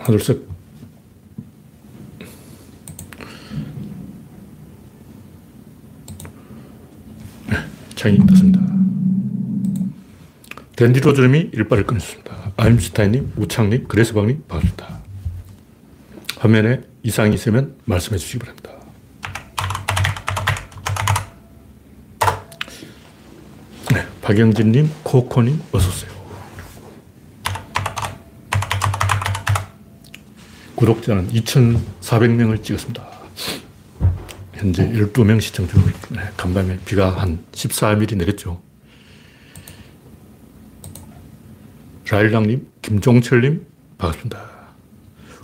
하나, 둘, 셋. 네, 창이 떴습니다. 댄디로즈님이 일발을 끊었습니다. 아임슈타인님, 우창님, 그레스방님, 반갑습니다. 화면에 이상이 있으면 말씀해 주시기 바랍니다. 네, 박영진님, 코코님, 어서오세요. 구독자는 2,400명을 찍었습니다. 현재 12명 시청 중, 네, 간밤에 비가 한 14mm 내렸죠. 라일락님, 김종철님, 반갑습니다.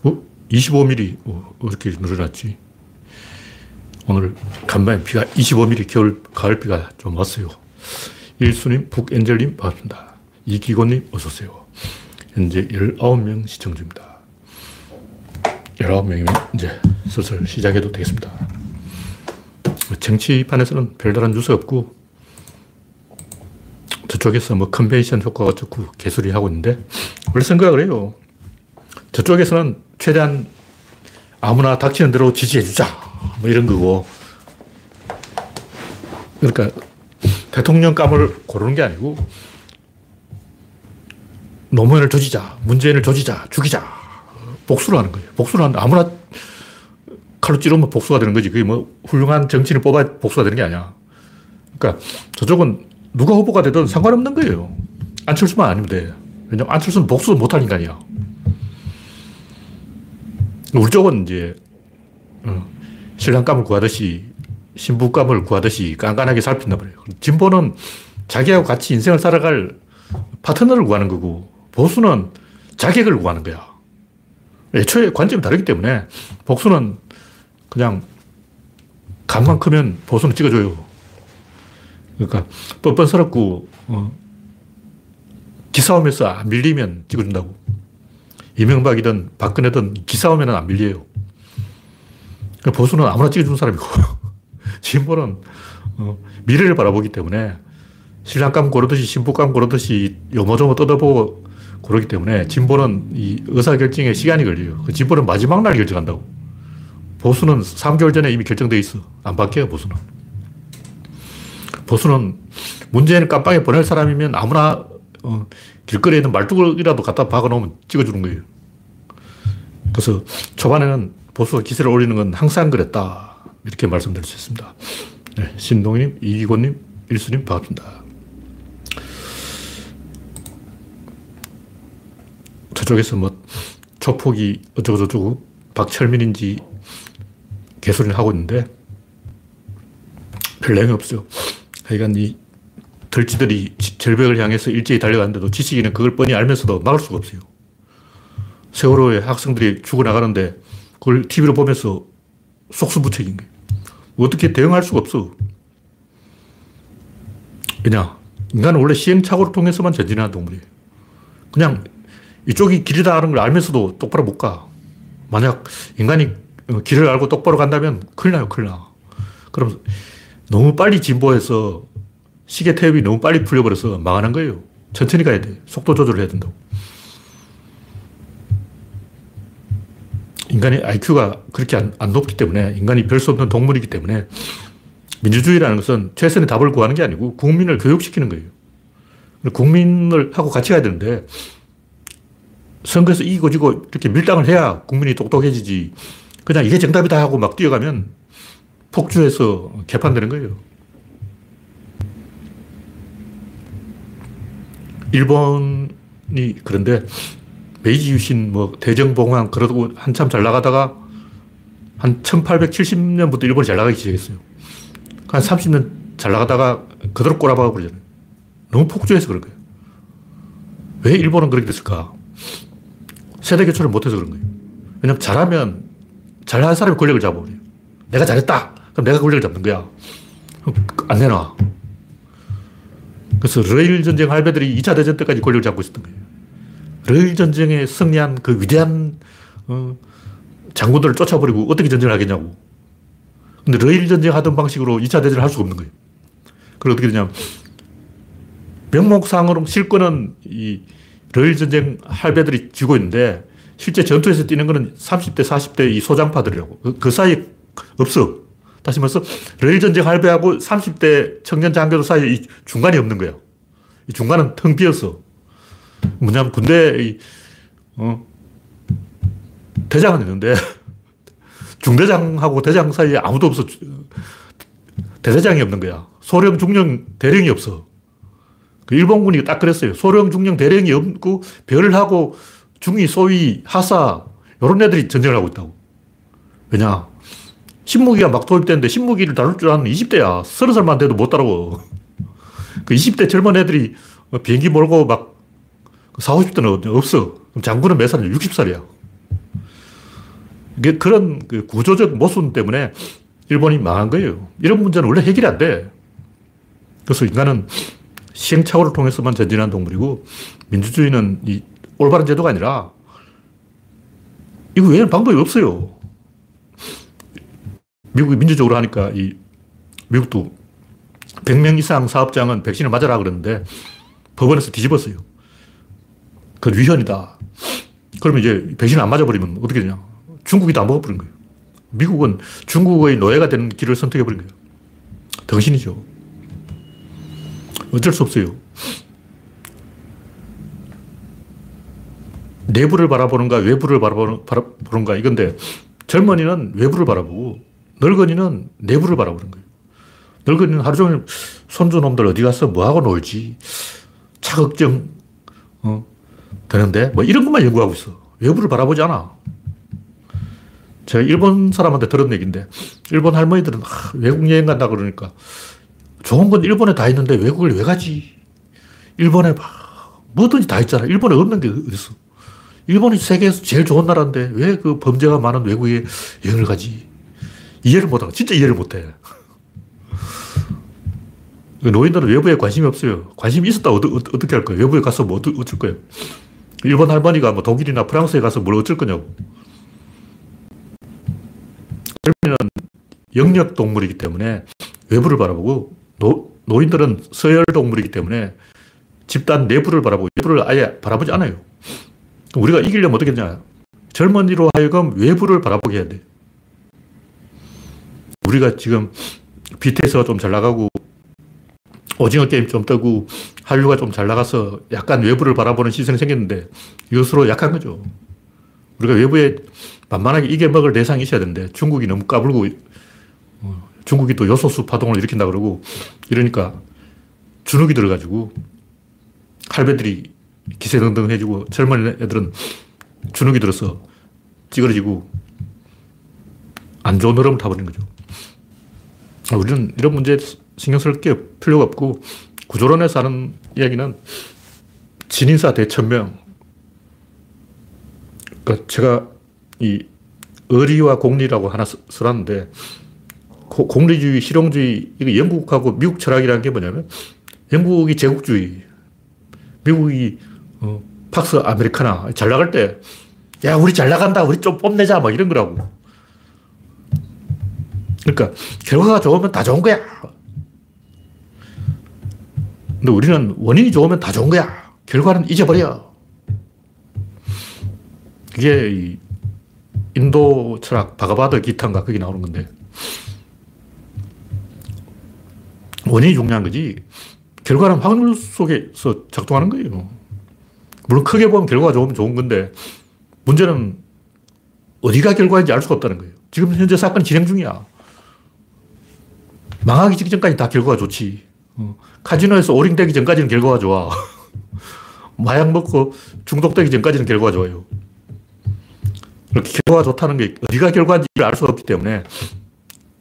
어? 25mm, 어, 어떻게 늘어났지? 오늘 간밤에 비가 25mm 겨울, 가을 비가 좀 왔어요. 일수님, 북엔젤님, 반갑습니다. 이기곤님, 어서오세요. 현재 19명 시청 중입니다. 19명이면 이제 슬슬 시작해도 되겠습니다. 정치판에서는 별다른 뉴스 없고, 저쪽에서 뭐 컨벤션 효과가 어쩌고 개소리 하고 있는데, 원래 생각을 해요. 저쪽에서는 최대한 아무나 닥치는 대로 지지해주자. 뭐 이런 거고. 그러니까 대통령감을 고르는 게 아니고, 노무현을 조지자, 문재인을 조지자, 죽이자. 복수를 하는 거예요. 복수를 하는데 아무나 칼로 찌르면 복수가 되는 거지. 그게 뭐 훌륭한 정치인을 뽑아야 복수가 되는 게 아니야. 그러니까 저쪽은 누가 후보가 되든 상관없는 거예요. 안철수만 아니면 돼. 왜냐면 안철수는 복수 못할 인간이야. 우리 쪽은 이제 어, 신랑감을 구하듯이 신부감을 구하듯이 깐깐하게 살핀단 말이에요. 진보는 자기하고 같이 인생을 살아갈 파트너를 구하는 거고 보수는 자격을 구하는 거야. 애초에 관점이 다르기 때문에 복수는 그냥 간만 크면 보수는 찍어줘요. 그러니까 뻔뻔스럽고 어, 기싸움에서 안 밀리면 찍어준다고. 이명박이든 박근혜든 기싸움에는 안 밀려요. 그러니까 보수는 아무나 찍어주는 사람이고 진보는 어, 미래를 바라보기 때문에 신랑감 고르듯이 신부감 고르듯이 요모조모 뜯어보고 그렇기 때문에 진보는 이 의사결정에 시간이 걸려요. 그 진보는 마지막 날 결정한다고. 보수는 3개월 전에 이미 결정돼 있어. 안 바뀌어요, 보수는. 보수는 문재인을 깜빵에 보낼 사람이면 아무나 어, 길거리에 있는 말뚝이라도 갖다 박아놓으면 찍어주는 거예요. 그래서 초반에는 보수가 기세를 올리는 건 항상 그랬다. 이렇게 말씀드릴 수 있습니다. 네, 신동님, 이기곤님, 일수님 반갑습니다. 저쪽에서 뭐 조폭이 어쩌고저쩌고 박철민인지 개소리를 하고 있는데 별 내용이 없어요. 하여간 이 덜지들이 절벽을 향해서 일제히 달려가는데도 지식인은 그걸 뻔히 알면서도 막을 수가 없어요. 세월호에 학생들이 죽어나가는데 그걸 TV로 보면서 속수무책인 거예요. 어떻게 대응할 수가 없어. 왜냐? 인간은 원래 시행착오를 통해서만 전진하는 동물이에요. 그냥 이쪽이 길이다 하는 걸 알면서도 똑바로 못 가. 만약 인간이 길을 알고 똑바로 간다면 큰일 나요, 큰일 나. 그럼 너무 빨리 진보해서 시계 탭이 너무 빨리 풀려버려서 망하는 거예요. 천천히 가야 돼. 속도 조절을 해야 된다고. 인간의 IQ가 그렇게 안, 안 높기 때문에 인간이 별 수 없는 동물이기 때문에 민주주의라는 것은 최선의 답을 구하는 게 아니고 국민을 교육시키는 거예요. 국민을 하고 같이 가야 되는데 선거에서 이기고 지고 이렇게 밀당을 해야 국민이 똑똑해지지. 그냥 이게 정답이다 하고 막 뛰어가면 폭주해서 개판되는 거예요. 일본이 그런데 메이지 유신, 뭐 대정봉황 그러고 한참 잘 나가다가 한 1870년부터 일본이 잘 나가기 시작했어요. 한 30년 잘 나가다가 그대로 꼬라박아 버리잖아요. 너무 폭주해서 그런 거예요. 왜 일본은 그렇게 됐을까? 세대 교체를 못해서 그런 거예요. 왜냐면 잘하면 잘하는 사람이 권력을 잡아버려요. 내가 잘했다! 그럼 내가 권력을 잡는 거야. 안 내놔. 그래서 러일 전쟁 할배들이 2차 대전 때까지 권력을 잡고 있었던 거예요. 러일 전쟁에 승리한 그 위대한 어, 장군들을 쫓아버리고 어떻게 전쟁을 하겠냐고. 근데 러일 전쟁 하던 방식으로 2차 대전을 할 수가 없는 거예요. 그리고 어떻게 되냐면 명목상으로 실권은 이 러일 전쟁 할배들이 쥐고 있는데 실제 전투에서 뛰는 거는 30대, 40대 이 소장파들이라고. 그, 그 사이에 없어. 다시 말해서 러일 전쟁 할배하고 30대 청년 장교들 사이에 이 중간이 없는 거야. 이 중간은 텅 비었어. 뭐냐면 군대, 어, 대장은 있는데 중대장하고 대장 사이에 아무도 없어. 대대장이 없는 거야. 소령, 중령, 대령이 없어. 그 일본군이 딱 그랬어요. 소령, 중령, 대령이 없고 별하고 중위, 소위, 하사 이런 애들이 전쟁을 하고 있다고. 왜냐? 신무기가 막 도입됐는데 신무기를 다룰 줄 아는 20대야. 30살만 돼도 못 따라고. 그 20대 젊은 애들이 비행기 몰고 막 40, 50대는 없어. 장군은 몇 살이야? 60살이야. 이게 그런 그 구조적 모순 때문에 일본이 망한 거예요. 이런 문제는 원래 해결이 안 돼. 그래서 인간은 시행착오를 통해서만 전진한 동물이고 민주주의는 이 올바른 제도가 아니라 이거 외에는 방법이 없어요. 미국이 민주적으로 하니까 이 미국도 100명 이상 사업장은 백신을 맞아라 그러는데 법원에서 뒤집었어요. 그건 위헌이다. 그러면 이제 백신을 안 맞아버리면 어떻게 되냐. 중국이 다 먹어버린 거예요. 미국은 중국의 노예가 되는 길을 선택해버린 거예요. 당신이죠. 어쩔 수 없어요. 내부를 바라보는가 외부를 바라보는가 이건데 젊은이는 외부를 바라보고 늙은이는 내부를 바라보는 거예요. 늙은이는 하루 종일 손주 놈들 어디 가서 뭐하고 놀지 차걱정 어, 되는데 뭐 이런 것만 연구하고 있어. 외부를 바라보지 않아. 제가 일본 사람한테 들은 얘기인데 일본 할머니들은 아, 외국 여행 간다 그러니까 좋은 건 일본에 다 있는데 외국을 왜 가지? 일본에 뭐든지 다 있잖아. 일본에 없는 게 어딨어. 일본이 세계에서 제일 좋은 나라인데 왜 그 범죄가 많은 외국에 여행을 가지? 이해를 못하고, 진짜 이해를 못해. 그 노인들은 외부에 관심이 없어요. 관심이 있었다 어, 떻게 할 거예요? 외부에 가서 뭐 어쩔 거예요? 일본 할머니가 뭐 독일이나 프랑스에 가서 뭘 어쩔 거냐고. 젊은이는 영역 동물이기 때문에 외부를 바라보고 노, 노인들은 서열 동물이기 때문에 집단 내부를 바라보고 외부를 아예 바라보지 않아요. 우리가 이기려면 어떻게 했냐. 젊은이로 하여금 외부를 바라보게 해야 돼. 우리가 지금 BTS가 좀 잘 나가고 오징어 게임 좀 뜨고 한류가 좀 잘 나가서 약간 외부를 바라보는 시선이 생겼는데 이것으로 약한 거죠. 우리가 외부에 만만하게 이겨 먹을 대상이 있어야 되는데 중국이 너무 까불고 어, 중국이 또 요소수 파동을 일으킨다 그러고 이러니까 주눅이 들어가지고 할배들이 기세등등 해주고 젊은 애들은 주눅이 들어서 찌그러지고 안 좋은 흐름을 타버리는 거죠. 우리는 이런 문제에 신경 쓸 게 필요가 없고 구조론에서 하는 이야기는 진인사 대천명. 그러니까 제가 이 의리와 공리라고 하나 써놨는데 공리주의, 실용주의, 이거 영국하고 미국 철학이라는 게 뭐냐면 영국이 제국주의, 미국이 어, 팍스 아메리카나 잘 나갈 때, 야, 우리 잘 나간다. 우리 좀 뽐내자. 막 이런 거라고. 그러니까, 결과가 좋으면 다 좋은 거야. 근데 우리는 원인이 좋으면 다 좋은 거야. 결과는 잊어버려. 그게 인도 철학, 바가바드 기타인가 거기 나오는 건데. 원인이 중요한 거지. 결과는 확률 속에서 작동하는 거예요. 물론 크게 보면 결과가 좋으면 좋은 건데 문제는 어디가 결과인지 알 수가 없다는 거예요. 지금 현재 사건이 진행 중이야. 망하기 직전까지 다 결과가 좋지. 어. 카지노에서 오링되기 전까지는 결과가 좋아. 마약 먹고 중독되기 전까지는 결과가 좋아요. 그렇게 결과가 좋다는 게 어디가 결과인지 알 수가 없기 때문에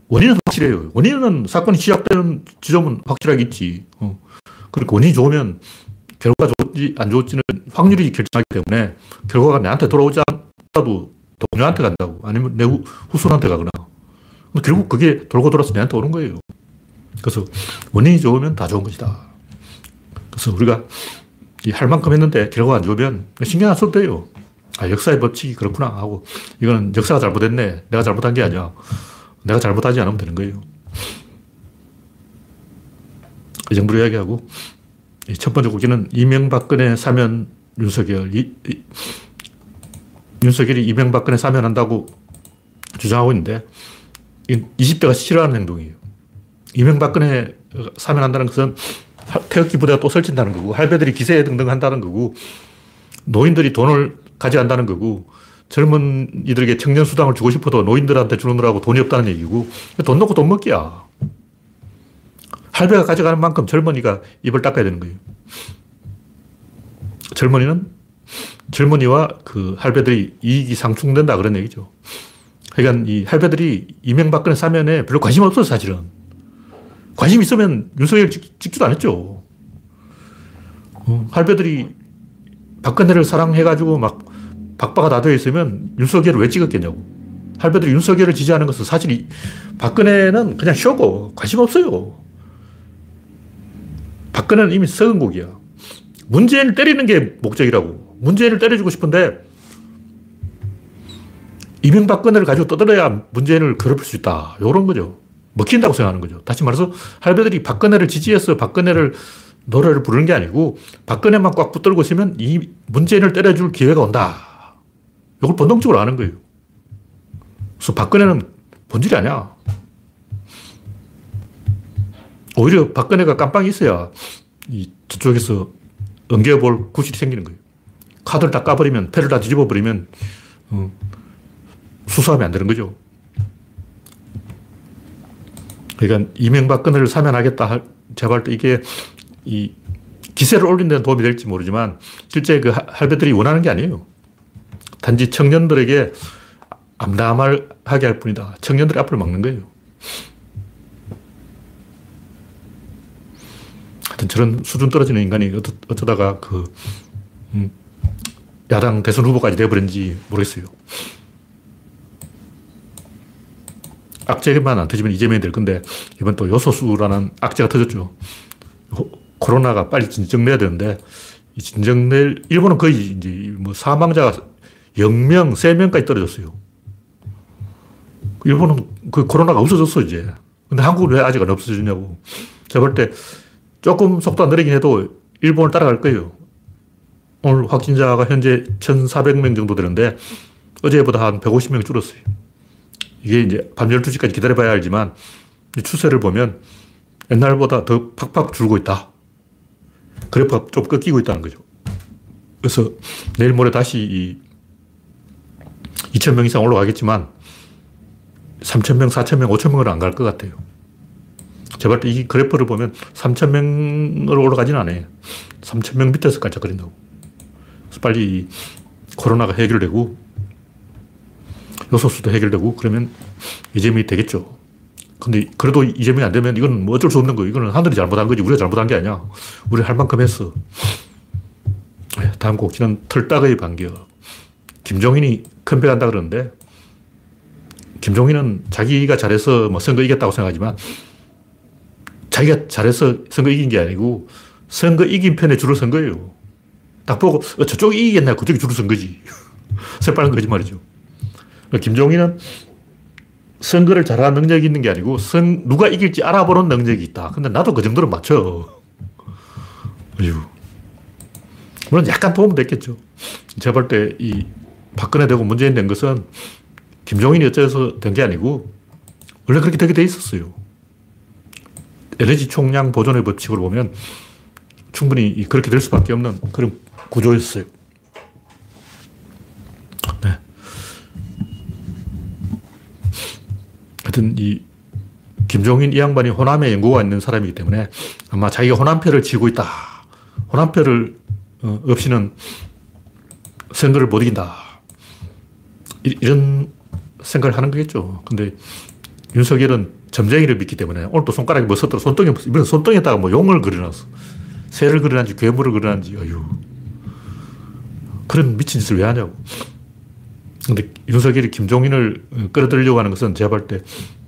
원인은 확실해요. 원인은 사건이 시작되는 지점은 확실하게 있지. 어. 그러니까 원인이 좋으면 결과가 좋을지 안 좋을지는 확률이 결정하기 때문에 결과가 내한테 돌아오지 않아도 동료한테 간다고 아니면 내 후손한테 가거나 결국 그게 돌고 돌아서 내한테 오는 거예요. 그래서 원인이 좋으면 다 좋은 것이다. 그래서 우리가 할 만큼 했는데 결과가 안 좋으면 신경 안 써도 돼요. 아, 역사의 법칙이 그렇구나 하고 이거는 역사가 잘못했네. 내가 잘못한 게 아니야. 내가 잘못하지 않으면 되는 거예요. 이 정도로 이야기하고 첫 번째 곡기는 이명박근혜 사면 윤석열 이, 이, 윤석열이 이명박근혜 사면한다고 주장하고 있는데 20대가 싫어하는 행동이에요. 이명박근혜 사면한다는 것은 태극기 부대가 또 설친다는 거고 할배들이 기세 등등 한다는 거고 노인들이 돈을 가져간다는 거고 젊은 이들에게 청년 수당을 주고 싶어도 노인들한테 주느라고 돈이 없다는 얘기고 돈 넣고 돈 먹기야. 할배가 가져가는 만큼 젊은이가 입을 닦아야 되는 거예요. 젊은이는 젊은이와 그 할배들이 이익이 상충된다 그런 얘기죠. 그러니까 이 할배들이 이명박근혜 사면에 별로 관심 없어요, 사실은. 관심 있으면 윤석열 찍, 지도 않았죠. 어, 할배들이 박근혜를 사랑해가지고 막 박바가 다 되어 있으면 윤석열을 왜 찍었겠냐고. 할배들이 윤석열을 지지하는 것은 사실 이 박근혜는 그냥 쇼고 관심 없어요. 박근혜는 이미 썩은 곡이야. 문재인을 때리는 게 목적이라고. 문재인을 때려주고 싶은데 이명박근혜를 가지고 떠들어야 문재인을 괴롭힐 수 있다. 이런 거죠. 먹힌다고 생각하는 거죠. 다시 말해서 할배들이 박근혜를 지지해서 박근혜를 노래를 부르는 게 아니고 박근혜만 꽉 붙들고 있으면 이 문재인을 때려줄 기회가 온다. 이걸 본능적으로 아는 거예요. 그래서 박근혜는 본질이 아니야. 오히려 박근혜가 깜빡이 있어야 이 저쪽에서 엉겨볼 구실이 생기는 거예요. 카드를 다 까버리면, 패를 다 뒤집어버리면, 어, 수사하면 안 되는 거죠. 그러니까 이명박근혜를 사면하겠다. 제발 이게 이 기세를 올리는 데 도움이 될지 모르지만 실제 그 할배들이 원하는 게 아니에요. 단지 청년들에게 암담하게 할 뿐이다. 청년들이 앞을 막는 거예요. 하여튼 저런 수준 떨어지는 인간이 어쩌다가 그, 음, 야당 대선 후보까지 돼버린지 모르겠어요. 악재만 안 터지면 이재명이 될 건데, 이번 또 요소수라는 악재가 터졌죠. 코로나가 빨리 진정돼야 되는데, 이 진정될, 일본은 거의 이제 뭐 사망자가 0명, 3명까지 떨어졌어요. 일본은 그 코로나가 없어졌어, 이제. 근데 한국은 왜 아직 안 없어지냐고. 제가 볼 때 조금 속도가 느리긴 해도 일본을 따라갈 거예요. 오늘 확진자가 현재 1,400명 정도 되는데 어제보다 한 150명 줄었어요. 이게 이제 밤 12시까지 기다려봐야 알지만 추세를 보면 옛날보다 더 팍팍 줄고 있다. 그래프가 좀 꺾이고 있다는 거죠. 그래서 내일 모레 다시 이 2,000명 이상 올라가겠지만 3,000명, 4,000명, 5,000명으로 안갈 것 같아요. 제발 이 그래프를 보면 3,000명으로 올라가진 않아요. 3,000명 밑에서 깜짝거린다고. 그래서 빨리 코로나가 해결되고 요소수도 해결되고 그러면 이재명이 되겠죠. 근데 그래도 이재명이 안 되면 이건 뭐 어쩔 수 없는 거예요. 이거는 하늘이 잘못한 거지 우리가 잘못한 게 아니야. 우리 할 만큼 했어. 네, 다음 곡지는 털딱의 반격. 김종인이 컴백한다 그러는데 김종인은 자기가 잘해서 뭐 선거 이겼다고 생각하지만 자기가 잘해서 선거 이긴 게 아니고 선거 이긴 편에 줄을 선 거예요. 딱 보고 어, 저쪽이 이기겠나 그쪽이 줄을 선 거지. 새빨간 거짓말이죠. 그러니까 김종인은 선거를 잘하는 능력이 있는 게 아니고 선, 누가 이길지 알아보는 능력이 있다. 근데 나도 그 정도는 맞춰. 물론 약간 도움은 됐겠죠. 제가 볼 때 이 박근혜 되고 문재인 된 것은 김종인이 어째서 된 게 아니고 원래 그렇게 되게 돼 있었어요. 에너지 총량 보존의 법칙으로 보면 충분히 그렇게 될 수밖에 없는 그런 구조였어요. 네. 하여튼 이 김종인 이 양반이 호남에 연구가 있는 사람이기 때문에 아마 자기가 호남표를 쥐고 있다. 호남표를 어, 없이는 선거를 못 이긴다. 이런 생각을 하는 거겠죠. 근데 윤석열은 점쟁이를 믿기 때문에 오늘 또 손가락에 뭐. 손등에, 이번 손등에다가 뭐 용을 그려놨어. 새를 그려놨지, 괴물을 그려놨지, 어휴. 그런 미친 짓을 왜 하냐고. 근데 윤석열이 김종인을 끌어들이려고 하는 것은 제가 볼 때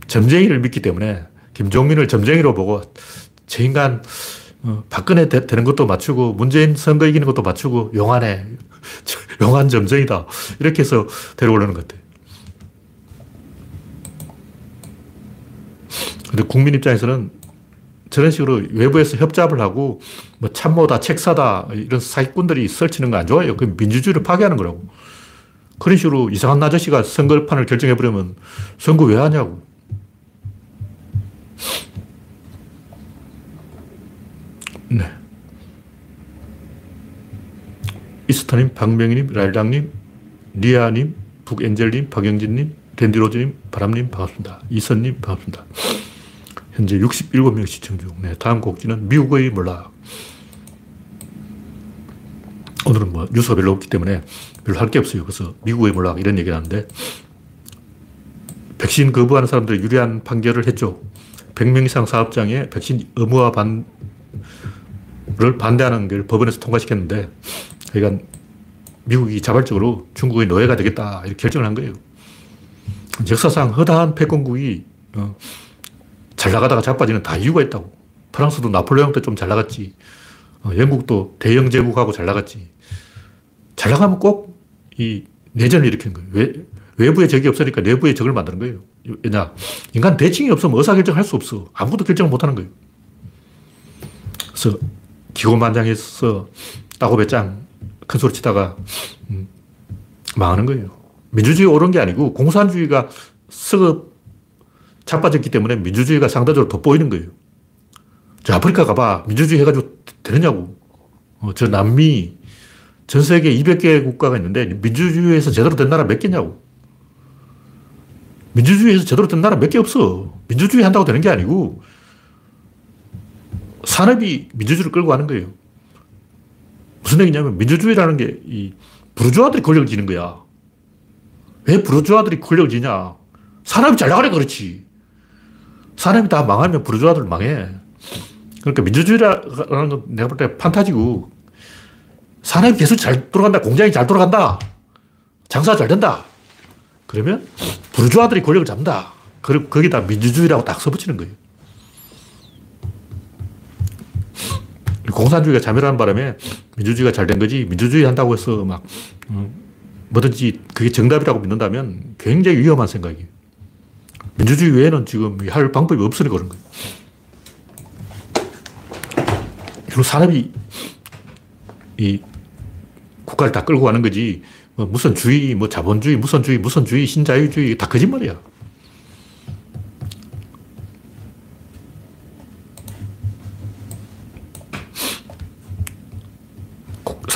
점쟁이를 믿기 때문에 김종민을 점쟁이로 보고 저 인간 어, 박근혜 되, 는 것도 맞추고 문재인 선거 이기는 것도 맞추고 용하네. 용한 점쟁이다. 이렇게 해서 데려오려는 것 같아요. 근데 국민 입장에서는 저런 식으로 외부에서 협잡을 하고 뭐 참모다, 책사다 이런 사기꾼들이 설치는 거 안 좋아요. 그 민주주의를 파괴하는 거라고. 그런 식으로 이상한 아저씨가 선거판을 결정해버리면 선거 왜 하냐고. 네. 이스타님, 박명희님, 라일당님, 리아님, 북엔젤님, 박영진님, 댄디로즈님, 바람님 반갑습니다. 이선님 반갑습니다. 현재 67명 시청 중. 네, 다음 곡지는 미국의 몰락. 오늘은 뭐 뉴스가 별로 없기 때문에 별로 할 게 없어요. 그래서 미국의 몰락 이런 얘기를 하는데 백신 거부하는 사람들이 유리한 판결을 했죠. 100명 이상 사업장에 백신 의무화 반을 반대하는 걸 법원에서 통과시켰는데 그러니까 미국이 자발적으로 중국의 노예가 되겠다 이렇게 결정을 한 거예요. 역사상 허다한 패권국이 어, 잘 나가다가 자빠지는 다 이유가 있다고. 프랑스도 나폴레옹 때 좀 잘 나갔지. 어, 영국도 대영 제국하고 잘 나갔지. 잘 나가면 꼭 이 내전을 일으키는 거예요. 왜, 외부에 적이 없으니까 내부에 적을 만드는 거예요. 왜냐. 인간 대칭이 없으면 의사결정할 수 없어. 아무것도 결정을 못 하는 거예요. 그래서 기고만장해서 따고배짱 큰 소리 치다가 음, 망하는 거예요. 민주주의 옳은 게 아니고 공산주의가 썩어 자빠졌기 때문에 민주주의가 상대적으로 돋보이는 거예요. 저 아프리카 가봐. 민주주의 해가지고 되느냐고. 어, 저 남미, 전 세계 200개 국가가 있는데 민주주의에서 제대로 된 나라 몇 개냐고. 민주주의에서 제대로 된 나라 몇 개 없어. 민주주의 한다고 되는 게 아니고 산업이 민주주의를 끌고 가는 거예요. 무슨 얘기냐면 민주주의라는 게 이 부르주아들이 권력을 지는 거야. 왜 부르주아들이 권력을 지냐? 산업이 잘 나가래 그렇지. 산업이 다 망하면 부르주아들 망해. 그러니까 민주주의라는 건 내가 볼 때 판타지고 산업이 계속 잘 돌아간다. 공장이 잘 돌아간다. 장사가 잘 된다. 그러면 부르주아들이 권력을 잡는다. 그리고 거기다 민주주의라고 딱 써붙이는 거예요. 공산주의가 자멸하는 바람에 민주주의가 잘 된 거지 민주주의 한다고 해서 막 음, 뭐든지 그게 정답이라고 믿는다면 굉장히 위험한 생각이에요. 민주주의 외에는 지금 할 방법이 없으니 그런 거예요. 그리고 산업이 이 국가를 다 끌고 가는 거지 뭐 무슨 주의, 뭐 자본주의, 무슨 주의, 무슨 주의, 신자유주의 다 거짓말이야.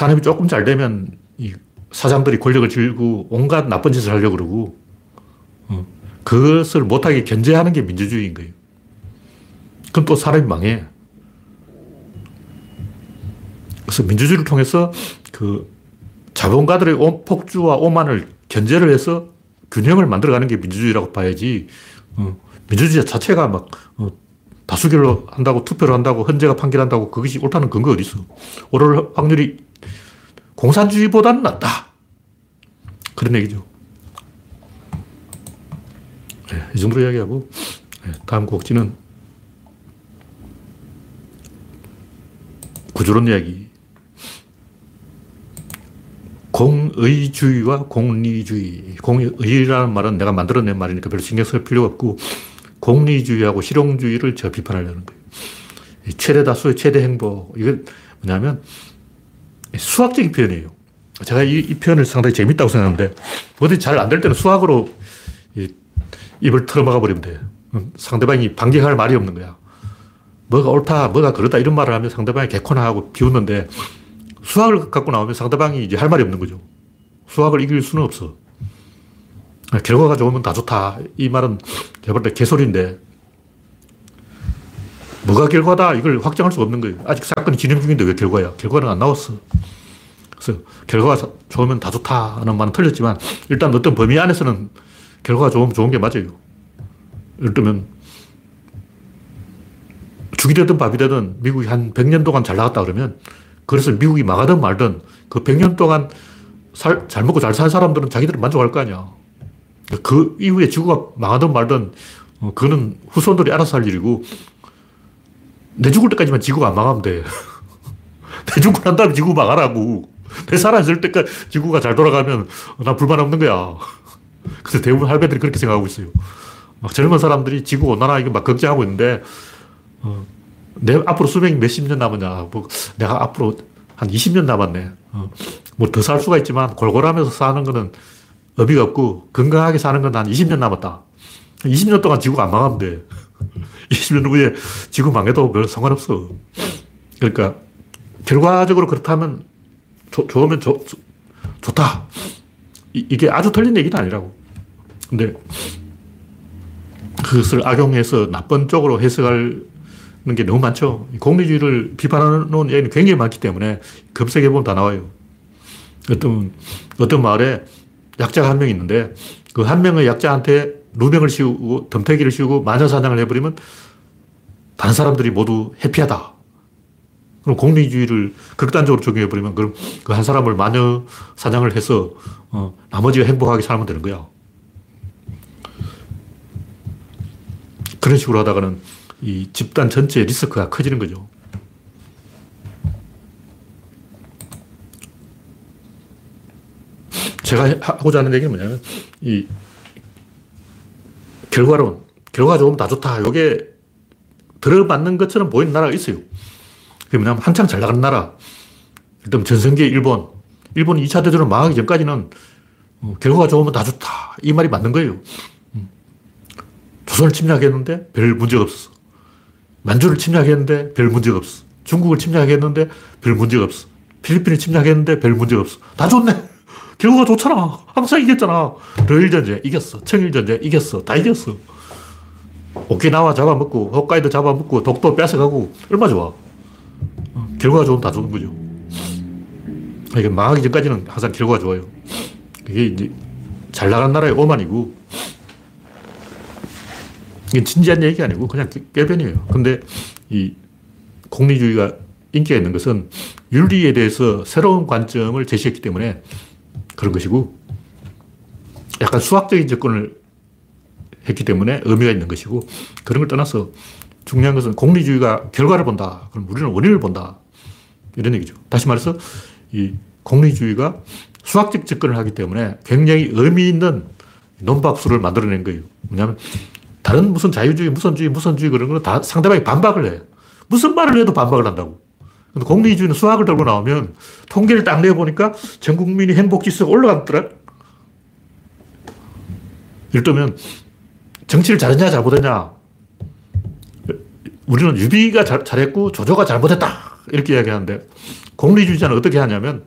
산업이 조금 잘 되면 이 사장들이 권력을 쥐고 온갖 나쁜 짓을 하려고 그러고 어, 그것을 못하게 견제하는 게 민주주의인 거예요. 그럼 또 사람이 망해. 그래서 민주주의를 통해서 그 자본가들의 폭주와 오만을 견제를 해서 균형을 만들어가는 게 민주주의라고 봐야지. 어, 민주주의 자체가 막 어, 다수결로 한다고 투표를 한다고 헌재가 판결한다고 그것이 옳다는 근거 어디 있어? 옳을 확률이 공산주의보다는 낫다. 그런 얘기죠. 네, 이 정도로 이야기하고 네, 다음 곡지는 구조론 이야기. 공의주의와 공리주의. 공의라는 말은 내가 만들어낸 말이니까 별로 신경 쓸 필요가 없고 공리주의하고 실용주의를 저 비판하려는 거예요. 최대 다수의 최대 행복. 이건 뭐냐면 수학적인 표현이에요. 제가 이, 이 표현을 상당히 재밌다고 생각하는데 어디 잘안 될 때는 수학으로 입을 털어막아 버리면 돼. 상대방이 반격할 말이 없는 거야. 뭐가 옳다, 뭐가 그렇다 이런 말을 하면 상대방이 개코나 하고 비웃는데 수학을 갖고 나오면 상대방이 이제 할 말이 없는 거죠. 수학을 이길 수는 없어. 결과가 좋으면 다 좋다. 이 말은 제가 볼 때 개소리인데 뭐가 결과다 이걸 확정할 수가 없는 거예요. 아직 사건이 진행 중인데 왜 결과야? 결과는 안 나왔어. 그래서 결과가 좋으면 다 좋다는 말은 틀렸지만 일단 어떤 범위 안에서는 결과가 좋으면 좋은 게 맞아요. 예를 들면 죽이 되든 밥이 되든 미국이 한 100년 동안 잘 나갔다 그러면 그래서 미국이 망하든 말든 그 100년 동안 살, 잘 먹고 잘산 사람들은 자기들은 만족할 거 아니야. 그 이후에 지구가 망하든 말든 어, 그거는 후손들이 알아서 할 일이고 내 죽을 때까지만 지구가 안 망하면 돼. 내 죽고 난 다음에 지구 망하라고. 내 살아있을 때까지 지구가 잘 돌아가면 난 불만 없는 거야. 그래서 대부분 할배들이 그렇게 생각하고 있어요. 막 젊은 사람들이 지구 온난화 이거 막 걱정하고 있는데, 어, 내 앞으로 수명이 몇십 년 남았냐. 뭐 내가 앞으로 한 20년 남았네. 어, 뭐더 살 수가 있지만 골골하면서 사는 거는 의미가 없고 건강하게 사는 건 한 20년 남았다. 20년 동안 지구가 안 망하면 돼. 20년 후에 지구 망해도 별 상관없어. 그러니까 결과적으로 그렇다면 조, 좋으면 조, 좋다. 이, 게 아주 틀린 얘기는 아니라고. 근데 그것을 악용해서 나쁜 쪽으로 해석하는 게 너무 많죠. 공리주의를 비판하는 얘기는 굉장히 많기 때문에 검색해보면 다 나와요. 어떤, 어떤 마을에 약자가 한 명 있는데 그 한 명의 약자한테 누명을 씌우고 덤태기를 씌우고 마녀사냥을 해버리면 다른 사람들이 모두 해피하다. 그럼 공리주의를 극단적으로 적용해버리면 그럼 그 한 사람을 마녀 사냥을 해서 어, 나머지가 행복하게 살면 되는 거야. 그런 식으로 하다가는 이 집단 전체의 리스크가 커지는 거죠. 제가 하고자 하는 얘기는 뭐냐면, 이 결과론, 결과 좋으면 다 좋다. 이게 들어맞는 것처럼 보이는 나라가 있어요. 그게 뭐냐면 한창 잘 나가는 나라. 일단 전성기 일본. 일본 2차 대전을 망하기 전까지는 어, 결과가 좋으면 다 좋다. 이 말이 맞는 거예요. 음. 조선을 침략했는데 별 문제가 없었어. 만주를 침략했는데 별 문제가 없어. 중국을 침략했는데 별 문제가 없어. 필리핀을 침략했는데 별 문제가 없어. 다 좋네. 결과가 좋잖아. 항상 이겼잖아. 러일전쟁 이겼어. 청일전쟁 이겼어. 다 이겼어. 오키나와 잡아먹고, 홋카이도 잡아먹고, 독도 뺏어가고, 얼마 좋아. 결과가 좋으면 다 좋은 거죠. 이게 망하기 전까지는 항상 결과가 좋아요. 이게 이제 잘 나가는 나라의 오만이고, 이게 진지한 얘기가 아니고 그냥 깨변이에요. 근데 이 공리주의가 인기가 있는 것은 윤리에 대해서 새로운 관점을 제시했기 때문에 그런 것이고, 약간 수학적인 접근을 했기 때문에 의미가 있는 것이고, 그런 걸 떠나서 중요한 것은 공리주의가 결과를 본다. 그럼 우리는 원인을 본다. 이런 얘기죠. 다시 말해서 이 공리주의가 수학적 접근을 하기 때문에 굉장히 의미 있는 논박수를 만들어낸 거예요. 뭐냐면 다른 무슨 자유주의, 무선주의, 무선주의 그런 거는 다 상대방이 반박을 해. 무슨 말을 해도 반박을 한다고. 근데 공리주의는 수학을 들고 나오면 통계를 딱 내보니까 전 국민이 행복 지수가 올라갔더라. 예를 들면 정치를 잘했냐 잘못했냐. 우리는 유비가 잘, 잘했고 조조가 잘못했다. 이렇게 이야기하는데 공리주의자는 어떻게 하냐면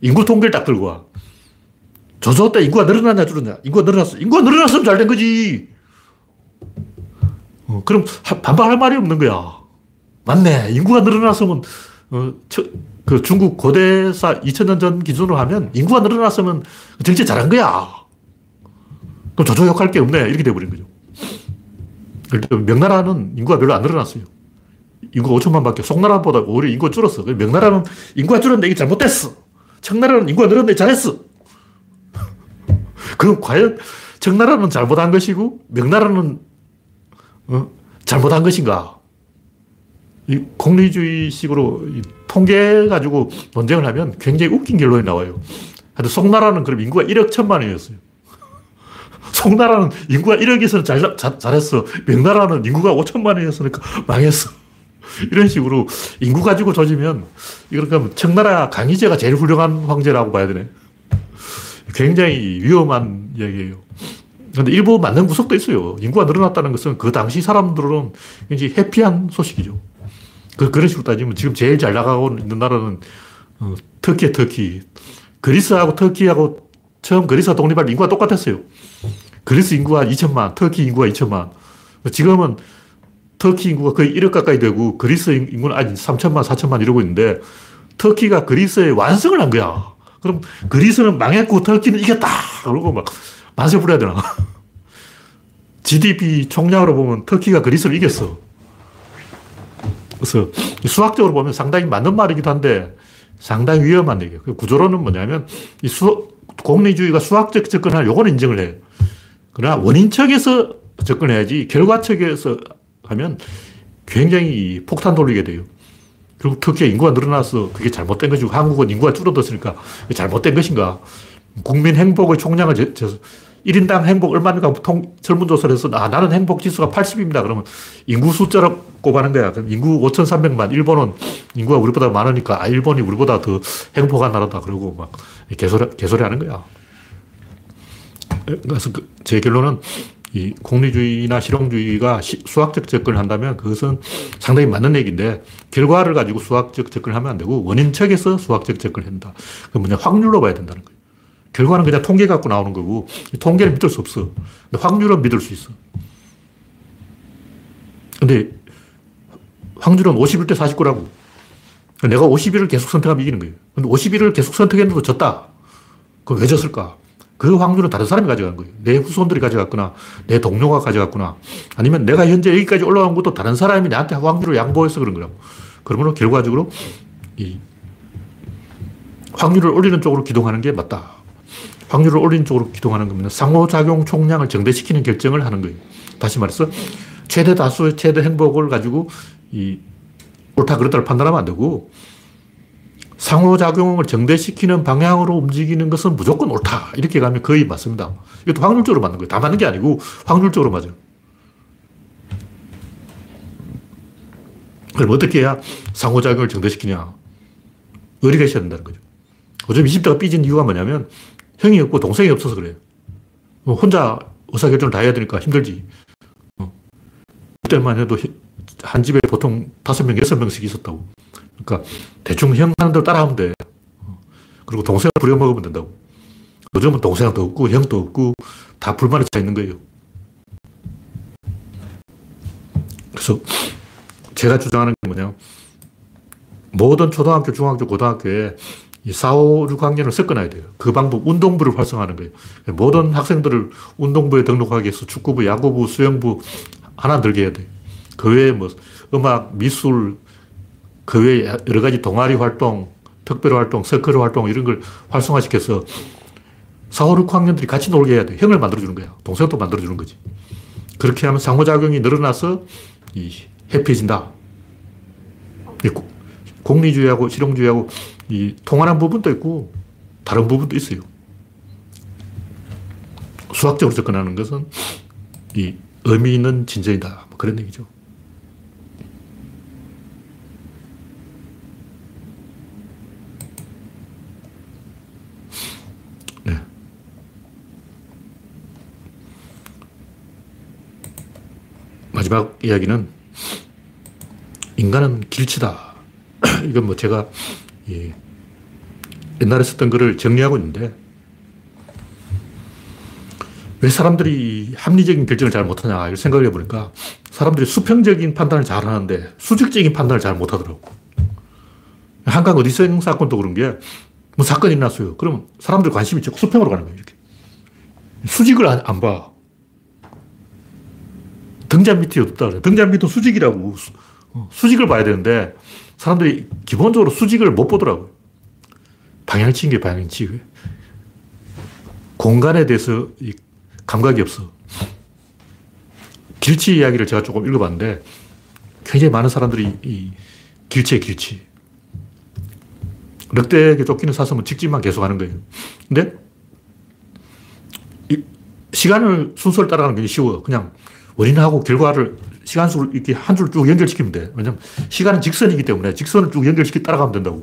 인구 통계를 딱 들고 와. 조조 때 인구가 늘어났냐 줄었냐. 인구가 늘어났어. 인구가 늘어났으면 잘 된 거지. 어, 그럼 반박할 말이 없는 거야. 맞네. 인구가 늘어났으면 어, 저, 그 중국 고대사 2000년 전 기준으로 하면 인구가 늘어났으면 정치 잘한 거야. 그럼 조조 욕할 게 없네. 이렇게 돼버린 거죠. 명나라는 인구가 별로 안 늘어났어요. 인구가 5천만 밖에, 송나라보다 오히려 인구가 줄었어. 명나라는 인구가 줄었는데 이게 잘못됐어. 청나라는 인구가 늘었는데 잘했어. 그럼 과연 청나라는 잘못한 것이고, 명나라는 어? 잘못한 것인가? 이 공리주의식으로 통계 가지고 논쟁을 하면 굉장히 웃긴 결론이 나와요. 하여튼 송나라는 그럼 인구가 1억 천만이었어요. 송나라는 인구가 1억이어서 잘, 잘, 잘했어. 명나라는 인구가 5천만이었으니까 망했어. 이런 식으로 인구 가지고 조지면, 이렇게 청나라 강희제가 제일 훌륭한 황제라고 봐야 되네. 굉장히 위험한 얘기예요. 근데 일부 맞는 구석도 있어요. 인구가 늘어났다는 것은 그 당시 사람들은 굉장히 해피한 소식이죠. 그, 그런 식으로 따지면 지금 제일 잘 나가고 있는 나라는 어, 터키야, 터키. 그리스하고 터키하고 처음 그리스가 독립할 인구가 똑같았어요. 그리스 인구가 2천만, 터키 인구가 2천만. 지금은 터키 인구가 거의 1억 가까이 되고 그리스 인구는 아직 3천만, 4천만 이러고 있는데 터키가 그리스의 완성을 한 거야. 그럼 그리스는 망했고 터키는 이겼다. 그러고 막 만세 부려야 되나. GDP 총량으로 보면 터키가 그리스를 이겼어. 그래서 수학적으로 보면 상당히 맞는 말이기도 한데 상당히 위험한 얘기예요. 그 구조론은 뭐냐면 이 수, 공리주의가 수학적 접근을 요건 인정을 해요. 그러나 원인 측에서 접근해야지 결과 측에서 하면 굉장히 폭탄 돌리게 돼요. 결국 터키에 인구가 늘어나서 그게 잘못된 것이고 한국은 인구가 줄어들었으니까 잘못된 것인가. 국민 행복의 총량을 저, 저 1인당 행복 얼마입니까? 통, 설문조사를 해서 아, 나는 행복 지수가 80입니다. 그러면 인구 숫자로 꼽아는 거야. 그럼 인구 5,300만. 일본은 인구가 우리보다 많으니까 아, 일본이 우리보다 더 행복한 나라다. 그러고 막 개소리, 개소리 하는 거야. 그래서 그 제 결론은 이 공리주의나 실용주의가 시, 수학적 접근을 한다면 그것은 상당히 맞는 얘기인데 결과를 가지고 수학적 접근을 하면 안 되고 원인책에서 수학적 접근을 한다. 그 뭐냐 확률로 봐야 된다는 거예요. 결과는 그냥 통계 갖고 나오는 거고 통계는 믿을 수 없어. 근데 확률은 믿을 수 있어. 근데 확률은 51대 49라고. 내가 51을 계속 선택하면 이기는 거예요. 근데 51을 계속 선택했는데도 졌다. 그럼 왜 졌을까? 그 확률은 다른 사람이 가져간 거예요. 내 후손들이 가져갔거나, 내 동료가 가져갔거나, 아니면 내가 현재 여기까지 올라온 것도 다른 사람이 나한테 확률을 양보해서 그런 거라고. 그러므로 결과적으로 이 확률을 올리는 쪽으로 기동하는 게 맞다. 확률을 올리는 쪽으로 기동하는 겁니다. 상호작용 총량을 정대시키는 결정을 하는 거예요. 다시 말해서 최대 다수의 최대 행복을 가지고 이 옳다 그렇다를 판단하면 안 되고 상호작용을 정대시키는 방향으로 움직이는 것은 무조건 옳다. 이렇게 가면 거의 맞습니다. 이것도 확률적으로 맞는 거예요. 다 맞는 게 아니고 확률적으로 맞아요. 그럼 어떻게 해야 상호작용을 정대시키냐. 의리가 있어야 된다는 거죠. 요즘 20대가 삐진 이유가 뭐냐면 형이 없고 동생이 없어서 그래요. 뭐 혼자 의사결정을 다 해야 되니까 힘들지. 그때만 해도 한 집에 보통 다섯 명, 여섯 명씩 있었다고. 그러니까 대충 형 하는 대로 따라하면 돼. 그리고 동생을 부려먹으면 된다고. 요즘은 동생도 없고 형도 없고 다 불만에 차 있는 거예요. 그래서 제가 주장하는 게 뭐냐. 모든 초등학교, 중학교, 고등학교에 이 4, 5, 6학년을 섞어놔야 돼요. 그 방법, 운동부를 활성화하는 거예요. 모든 학생들을 운동부에 등록하기 위해서 축구부, 야구부, 수영부 하나 들게 해야 돼요. 그 외에 뭐 음악, 미술, 그 외에 여러 가지 동아리 활동, 특별 활동, 서클 활동 이런 걸 활성화시켜서 4, 5, 6학년들이 같이 놀게 해야 돼. 형을 만들어주는 거야. 동생도 만들어주는 거지. 그렇게 하면 상호작용이 늘어나서 이 해피해진다. 공리주의하고 실용주의하고 이 통하는 부분도 있고 다른 부분도 있어요. 수학적으로 접근하는 것은 이 의미 있는 진전이다. 뭐 그런 얘기죠. 네. 마지막 이야기는 인간은 길치다. 이건 뭐 제가 옛날에 썼던 글을 정리하고 있는데 왜 사람들이 합리적인 결정을 잘 못하냐 이걸 생각을 해보니까 사람들이 수평적인 판단을 잘 하는데 수직적인 판단을 잘 못하더라고. 한강 어디서 사건도 그런 게 뭐 사건이 났어요. 그러면 사람들 관심이 자꾸 수평으로 가는 거예요. 이렇게. 수직을 안, 안 봐. 등잔 밑이 없다. 등잔 밑은 수직이라고. 수, 어, 수직을 봐야 되는데 사람들이 기본적으로 수직을 못 보더라고요. 방향치기 방향치기. 공간에 대해서 감각이 없어. 길치 이야기를 제가 조금 읽어봤는데 굉장히 많은 사람들이 이 길치에 길치. 늑대에게 쫓기는 사슴은 직진만 계속하는 거예요. 근데 시간을 순서를 따라가는 게 쉬워. 그냥 원인하고 결과를 시간수를 이렇게 한 줄 쭉 연결시키면 돼. 왜냐면 시간은 직선이기 때문에 직선을 쭉 연결시키 따라가면 된다고.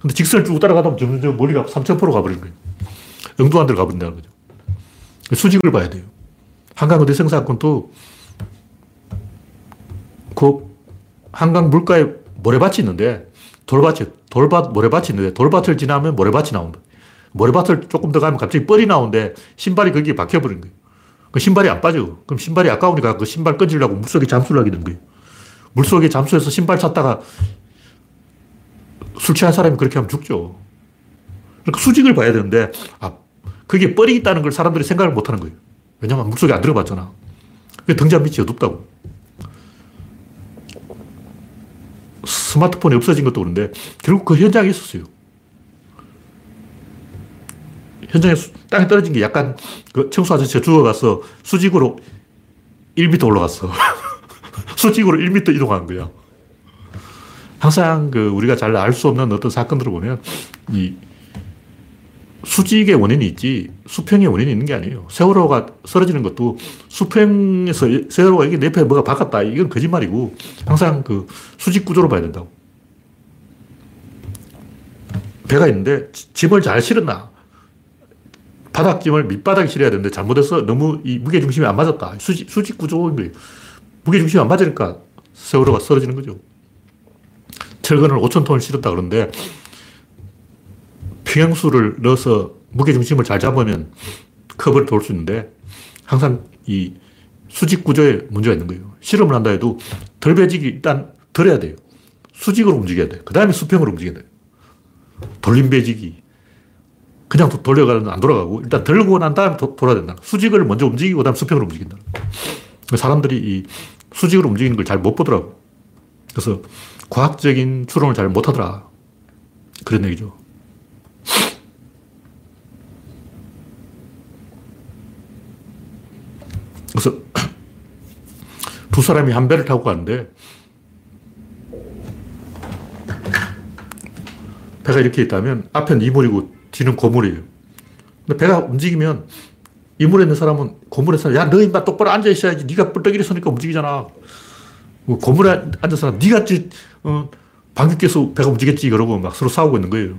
근데 직선을 쭉 따라가다 보면 점점 머리가 3,000% 가버리는 거예요. 영도한 데로 가버린다는 거죠. 수직을 봐야 돼요. 한강 어디 생사건도 그 한강 물가에 모래밭이 있는데 돌밭이, 돌밭, 모래밭이 있는데 돌밭을 지나면 모래밭이 나온다. 모래밭을 조금 더 가면 갑자기 뻘이 나오는데 신발이 거기에 박혀버린 거예요. 그 신발이 안 빠져. 그럼 신발이 아까우니까 그 신발 꺼지려고 물속에 잠수를 하게 된 거예요. 물속에 잠수해서 신발 찾다가 술 취한 사람이 그렇게 하면 죽죠. 그러니까 수직을 봐야 되는데, 아, 그게 뻘이 있다는 걸 사람들이 생각을 못 하는 거예요. 왜냐면 물속에 안 들어봤잖아. 등잔 밑이 어둡다고. 스마트폰이 없어진 것도 그런데 결국 그 현장에 있었어요. 현장에 땅에 떨어진 게 약간 그 청소 아저씨가 죽어가서 수직으로 1m 올라갔어. 수직으로 1m 이동한 거야. 항상 그 우리가 잘 알 수 없는 어떤 사건들을 보면 이 수직의 원인이 있지 수평의 원인이 있는 게 아니에요. 세월호가 쓰러지는 것도 수평에서 세월호가 이게 내 옆에 뭐가 바꿨다. 이건 거짓말이고 항상 그 수직 구조로 봐야 된다고. 배가 있는데 짐을 잘 실었나? 바닥짐을 밑바닥에 실어야 되는데 잘못해서 너무 이 무게중심이 안 맞았다. 수직, 수직 구조인 거예요. 무게중심이 안 맞으니까 세월호가 쓰러지는 거죠. 철근을 5천 톤을 실었다 그러는데 평형수를 넣어서 무게중심을 잘 잡으면 컵을 돌 수 있는데 항상 이 수직 구조에 문제가 있는 거예요. 실험을 한다 해도 덜배직이 일단 덜 해야 돼요. 수직으로 움직여야 돼. 그 다음에 수평으로 움직여야 돼. 돌림 배직이. 그냥 돌려가면 안 돌아가고 일단 들고 난 다음에 도, 돌아야 된다. 수직을 먼저 움직이고 그다음 수평으로 움직인다. 사람들이 이 수직으로 움직이는 걸 잘 못 보더라고. 그래서 과학적인 추론을 잘 못하더라. 그런 얘기죠. 그래서 두 사람이 한 배를 타고 가는데 배가 이렇게 있다면 앞에는 이물이고 뒤는 고물이에요. 근데 배가 움직이면 이물에 있는 사람은 고물에 사람, 야, 너 임마 똑바로 앉아 있어야지. 네가 뿔떡이리 서니까 움직이잖아. 뭐 고물에 앉은 사람, 네가 어, 방귀 껴서 배가 움직였지. 그러고 막 서로 싸우고 있는 거예요.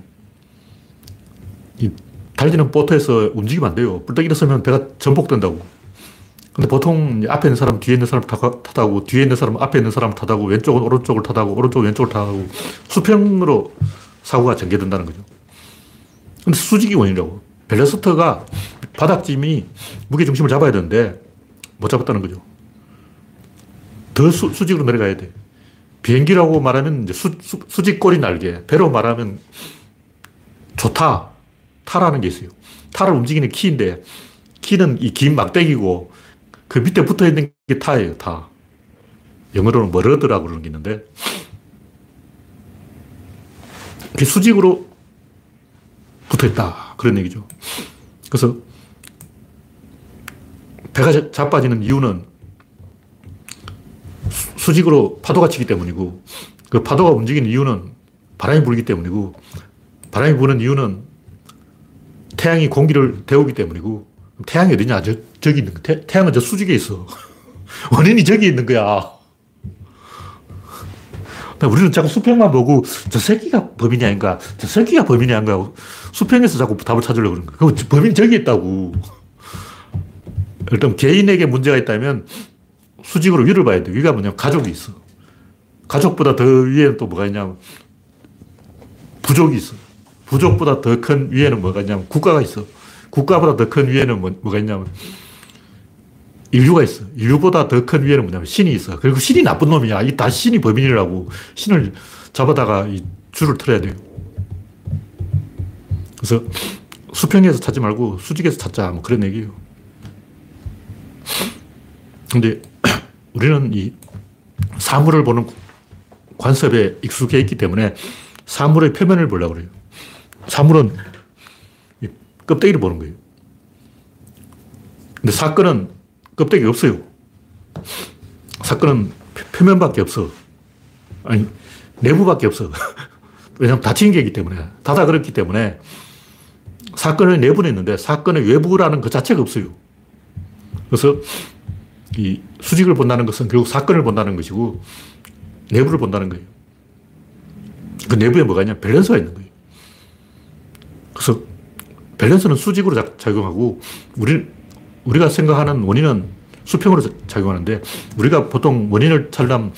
이 달리는 보트에서 움직이면 안 돼요. 뿔떡이리 서면 배가 전복된다고. 근데 보통 앞에 있는 사람, 뒤에 있는 사람 타다고, 뒤에 있는 사람, 앞에 있는 사람 타다고, 왼쪽은 오른쪽을 타다고, 오른쪽은 왼쪽을 타다고, 수평으로 사고가 전개된다는 거죠. 근데 수직이 원인이라고. 벨레스터가 바닥짐이 무게중심을 잡아야 되는데 못 잡았다는 거죠. 더 수, 수직으로 내려가야 돼. 비행기라고 말하면 이제 수, 수, 수 직 꼬리 날개. 배로 말하면 좋다. 타라는 게 있어요. 타를 움직이는 키인데 키는 이 긴 막대기고 그 밑에 붙어 있는 게 타예요, 타. 영어로는 머러드라고 그러는 게 있는데 그게 수직으로 붙어 있다. 그런 얘기죠. 그래서 배가 자빠지는 이유는 수직으로 파도가 치기 때문이고 그 파도가 움직이는 이유는 바람이 불기 때문이고 바람이 부는 이유는 태양이 공기를 데우기 때문이고 태양이 어디냐? 저, 저기 있는 거. 태, 태양은 저 수직에 있어. 원인이 저기 있는 거야. 우리는 자꾸 수평만 보고 저 새끼가 범인이 아닌가, 저 새끼가 범인이 아닌가, 수평에서 자꾸 답을 찾으려고 그러는 거야. 그 범인이 저기 있다고. 일단 개인에게 문제가 있다면 수직으로 위를 봐야 돼. 위가 뭐냐면 가족이 있어. 가족보다 더 위에는 또 뭐가 있냐면 부족이 있어. 부족보다 더 큰 위에는 뭐가 있냐면 국가가 있어. 국가보다 더 큰 위에는 뭐, 뭐가 있냐면 인류가 있어. 인류보다 더 큰 위에는 뭐냐면 신이 있어. 그리고 신이 나쁜 놈이야. 이 다 신이 범인이라고. 신을 잡아다가 이 줄을 틀어야 돼요. 그래서 수평에서 찾지 말고 수직에서 찾자. 뭐 그런 얘기예요. 근데 우리는 이 사물을 보는 관습에 익숙해 있기 때문에 사물의 표면을 보려고 그래요. 사물은 껍데기를 보는 거예요. 근데 사건은 껍데기 없어요. 사건은 표면밖에 없어. 아니, 내부밖에 없어. 왜냐하면 닫힌 게이기 때문에. 닫아 그렇기 때문에 사건의 내부는 있는데 사건의 외부라는 것 자체가 없어요. 그래서 이 수직을 본다는 것은 결국 사건을 본다는 것이고 내부를 본다는 거예요. 그 내부에 뭐가 있냐? 밸런스가 있는 거예요. 그래서 밸런스는 수직으로 작용하고 우리, 우리가 생각하는 원인은 수평으로 작용하는데 우리가 보통 원인을 찾려면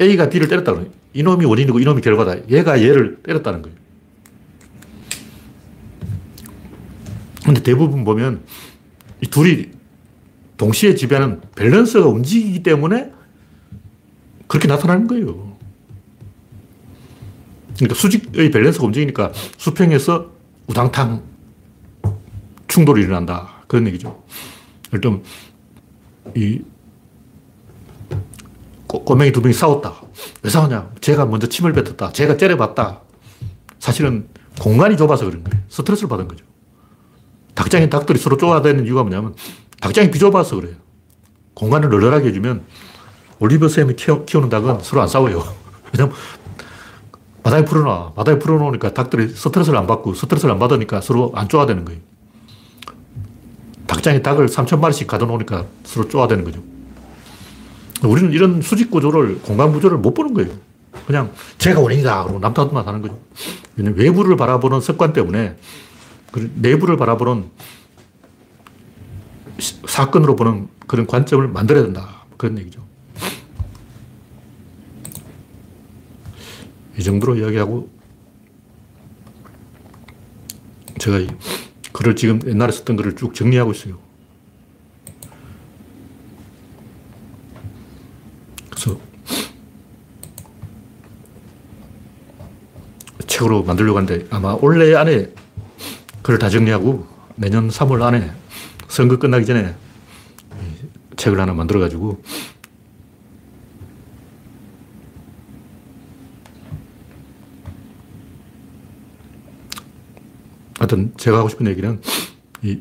A가 B를 때렸다 그래요. 이놈이 원인이고 이놈이 결과다. 얘가 얘를 때렸다는 거예요. 근데 대부분 보면 이 둘이 동시에 지배하는 밸런스가 움직이기 때문에 그렇게 나타나는 거예요. 그러니까 수직의 밸런스가 움직이니까 수평에서 우당탕 충돌이 일어난다. 그런 얘기죠. 일단, 이, 꼬맹이 두 명이 싸웠다. 왜 싸우냐? 제가 먼저 침을 뱉었다. 제가 째려봤다. 사실은 공간이 좁아서 그런 거예요. 스트레스를 받은 거죠. 닭장인 닭들이 서로 쪼아대는 이유가 뭐냐면 닭장이 비좁아서 그래요. 공간을 널널하게 해주면 올리브 쌤이 키우는 닭은 서로 안 싸워요. 왜냐면 바닥에 풀어놔. 바닥에 풀어놓으니까 닭들이 스트레스를 안 받고 스트레스를 안 받으니까 서로 안 쪼아대는 거예요. 닭장에 닭을 3천 마리씩 가둬놓으니까 서로 쪼아대는 거죠. 우리는 이런 수직 구조를, 공간 구조를 못 보는 거예요. 그냥 제가 원인이다. 그러고 남탓만 하는 거죠. 외부를 바라보는 습관 때문에 그 내부를 바라보는 사건으로 보는 그런 관점을 만들어야 된다. 그런 얘기죠. 이 정도로 이야기하고 제가 글을 지금 옛날에 썼던 글을 쭉 정리하고 있어요. 그래서 책으로 만들려고 하는데 아마 올해 안에 글을 다 정리하고 내년 3월 안에 선거 끝나기 전에 책을 하나 만들어가지고 하여튼 제가 하고 싶은 얘기는 이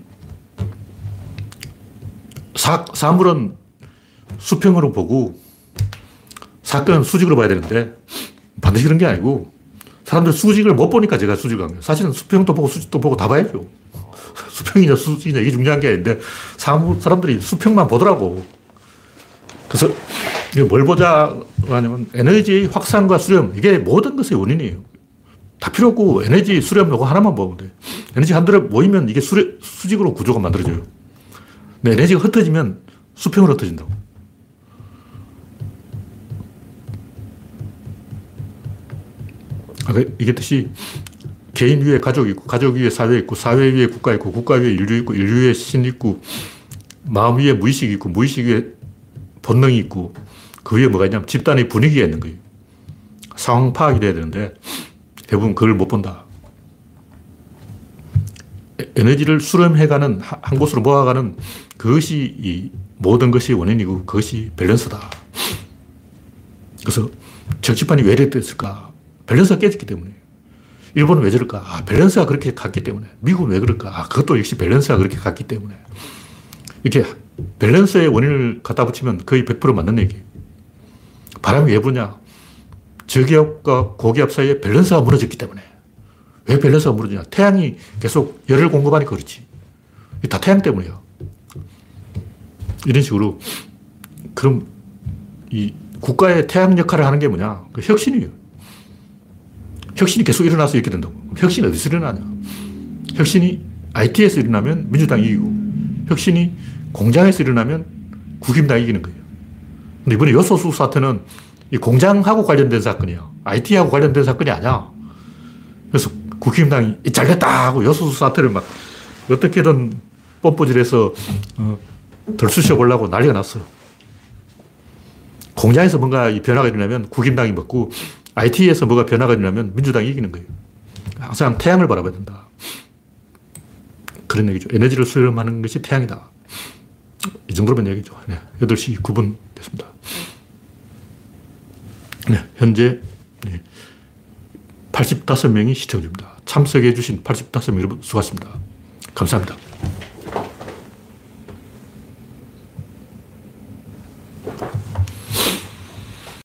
사, 사물은 수평으로 보고 사건은 수직으로 봐야 되는데 반드시 그런 게 아니고 사람들 수직을 못 보니까 제가 수직을 간 거예요. 사실은 수평도 보고 수직도 보고 다 봐야죠. 수평이냐 수직이냐 이게 중요한 게 아닌데 사람들이 수평만 보더라고. 그래서 뭘 보자 하냐면 에너지 확산과 수렴 이게 모든 것의 원인이에요. 다 필요 없고 에너지 수렴 요거 하나만 보면 돼. 에너지 한 들어 모이면 이게 수렴, 수직으로 구조가 만들어져요. 근데 에너지가 흩어지면 수평으로 흩어진다고. 아, 이게 뜻이 개인 위에 가족이 있고, 가족 위에 사회 있고, 사회 위에 국가 있고, 국가 위에 인류 있고, 인류 위에 신 있고, 마음 위에 무의식이 있고, 무의식 위에 본능이 있고, 그 위에 뭐가 있냐면 집단의 분위기가 있는 거예요. 상황 파악이 돼야 되는데, 대부분 그걸 못 본다. 에너지를 수렴해가는, 한 곳으로 모아가는 그것이 이 모든 것이 원인이고 그것이 밸런스다. 그래서 정치판이 왜 이렇게 됐을까? 밸런스가 깨졌기 때문에. 일본은 왜 저럴까? 아, 밸런스가 그렇게 갔기 때문에. 미국은 왜 그럴까? 아, 그것도 역시 밸런스가 그렇게 갔기 때문에. 이렇게 밸런스의 원인을 갖다 붙이면 거의 100% 맞는 얘기예요. 바람이 왜 부냐? 저기압과 고기압 사이에 밸런스가 무너졌기 때문에. 왜 밸런스가 무너지냐? 태양이 계속 열을 공급하니까 그렇지. 다 태양 때문이야. 이런 식으로. 그럼 이 국가의 태양 역할을 하는 게 뭐냐? 그 혁신이에요. 혁신이 계속 일어나서 이렇게 된다고. 혁신이 어디서 일어나냐? 혁신이 IT에서 일어나면 민주당이 이기고, 혁신이 공장에서 일어나면 국힘당이 이기는 거예요. 근데 이번에 여소수 사태는 이 공장하고 관련된 사건이야. IT하고 관련된 사건이 아니야. 그래서 국힘당이 잘됐다 하고 여수수 사태를 막 어떻게든 뽐뿌질해서 어, 덜 쑤셔 보려고 난리가 났어요. 공장에서 뭔가 이 변화가 일어나면 국힘당이 먹고 IT에서 뭐가 변화가 일어나면 민주당이 이기는 거예요. 항상 태양을 바라봐야 된다. 그런 얘기죠. 에너지를 수렴하는 것이 태양이다. 이 정도면 얘기죠. 네, 8시 9분 됐습니다. 네, 현재 85명이 시청 중입니다. 참석해 주신 85명 여러분 수고하셨습니다. 감사합니다.